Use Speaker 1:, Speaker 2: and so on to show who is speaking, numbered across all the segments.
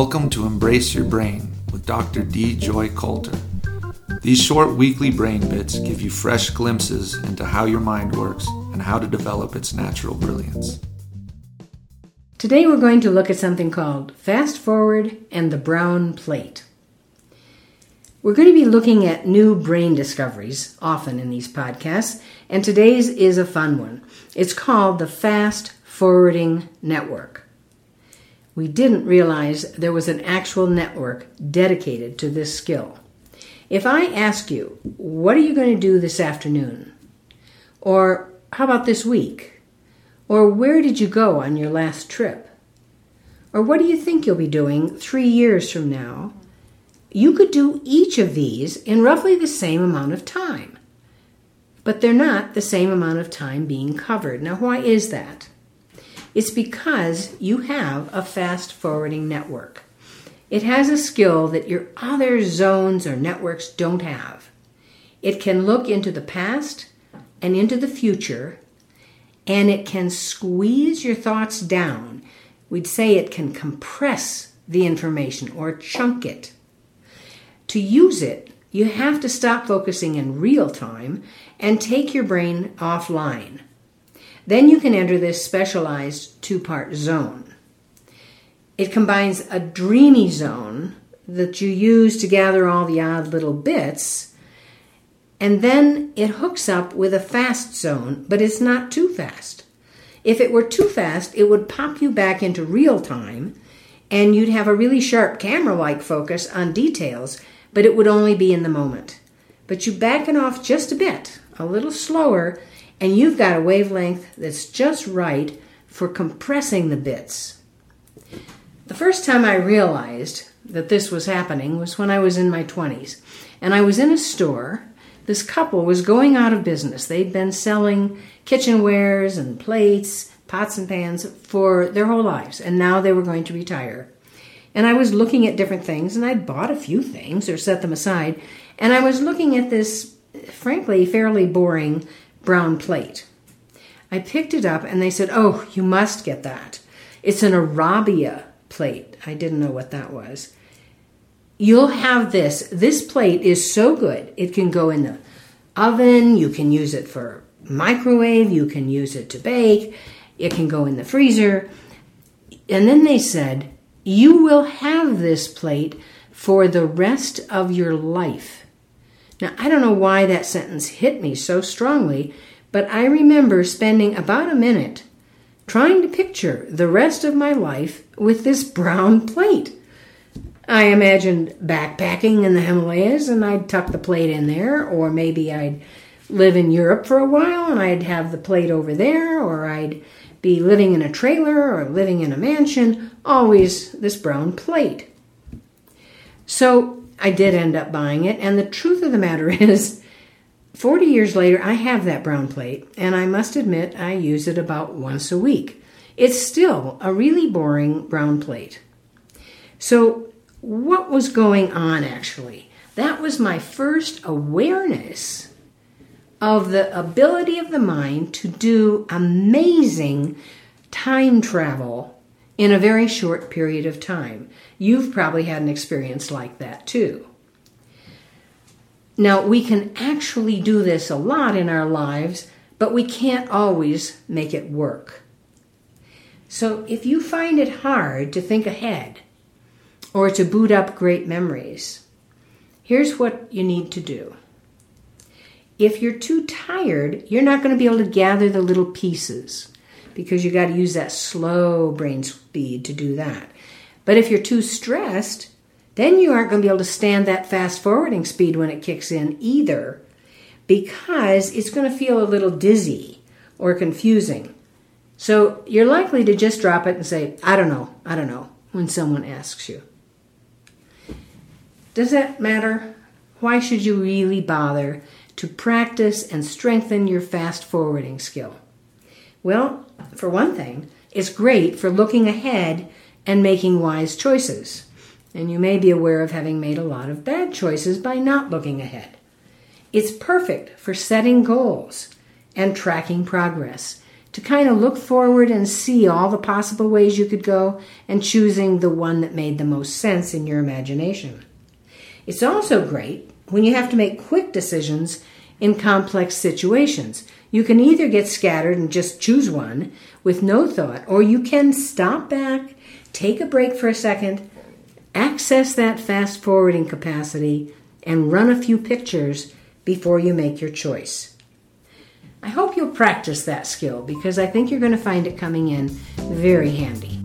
Speaker 1: Welcome to Embrace Your Brain with Dr. Dee Joy Coulter. These short weekly brain bits give you fresh glimpses into how your mind works and how to develop its natural brilliance.
Speaker 2: Today we're going to look at something called Fast Forward and the Brown Plate. We're going to be looking at new brain discoveries often in these podcasts, and today's is a fun one. It's called the Fast Forwarding Network we didn't realize there was an actual network dedicated to this skill. If I ask you, what are you going to do this afternoon? Or how about this week? Or where did you go on your last trip? Or what do you think you'll be doing three years from now? You could do each of these in roughly the same amount of time. But they're not the same amount of time being covered. Now, why is that? It's because you have a fast forwarding network. It has a skill that your other zones or networks don't have. It can look into the past and into the future, and it can squeeze your thoughts down. We'd say it can compress the information or chunk it. To use it, you have to stop focusing in real time and take your brain offline. Then you can enter this specialized two part zone. It combines a dreamy zone that you use to gather all the odd little bits, and then it hooks up with a fast zone, but it's not too fast. If it were too fast, it would pop you back into real time, and you'd have a really sharp camera like focus on details, but it would only be in the moment. But you back it off just a bit, a little slower, and you've got a wavelength that's just right for compressing the bits. The first time I realized that this was happening was when I was in my 20s, and I was in a store. This couple was going out of business. They'd been selling kitchenwares and plates, pots and pans for their whole lives, and now they were going to retire. And I was looking at different things, and I'd bought a few things or set them aside, and I was looking at this, frankly, fairly boring brown plate. I picked it up and they said, Oh, you must get that. It's an Arabia plate. I didn't know what that was. You'll have this. This plate is so good. It can go in the oven, you can use it for microwave, you can use it to bake, it can go in the freezer. And then they said, You will have this plate for the rest of your life. Now, I don't know why that sentence hit me so strongly, but I remember spending about a minute trying to picture the rest of my life with this brown plate. I imagined backpacking in the Himalayas and I'd tuck the plate in there, or maybe I'd live in Europe for a while and I'd have the plate over there, or I'd be living in a trailer or living in a mansion, always this brown plate. So I did end up buying it, and the truth of the matter is, 40 years later, I have that brown plate, and I must admit I use it about once a week. It's still a really boring brown plate. So, what was going on actually? That was my first awareness of the ability of the mind to do amazing time travel in a very short period of time. You've probably had an experience like that too. Now, we can actually do this a lot in our lives, but we can't always make it work. So, if you find it hard to think ahead or to boot up great memories, here's what you need to do. If you're too tired, you're not going to be able to gather the little pieces because you got to use that slow brain speed to do that. But if you're too stressed, then you aren't going to be able to stand that fast forwarding speed when it kicks in either because it's going to feel a little dizzy or confusing. So you're likely to just drop it and say, I don't know, I don't know, when someone asks you. Does that matter? Why should you really bother to practice and strengthen your fast forwarding skill? Well, for one thing, it's great for looking ahead and making wise choices. And you may be aware of having made a lot of bad choices by not looking ahead. It's perfect for setting goals and tracking progress to kind of look forward and see all the possible ways you could go and choosing the one that made the most sense in your imagination. It's also great when you have to make quick decisions in complex situations. You can either get scattered and just choose one with no thought, or you can stop back, take a break for a second, access that fast forwarding capacity, and run a few pictures before you make your choice. I hope you'll practice that skill because I think you're going to find it coming in very handy.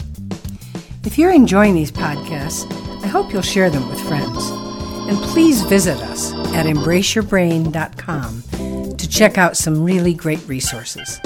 Speaker 2: If you're enjoying these podcasts, I hope you'll share them with friends. And please visit us at embraceyourbrain.com to check out some really great resources.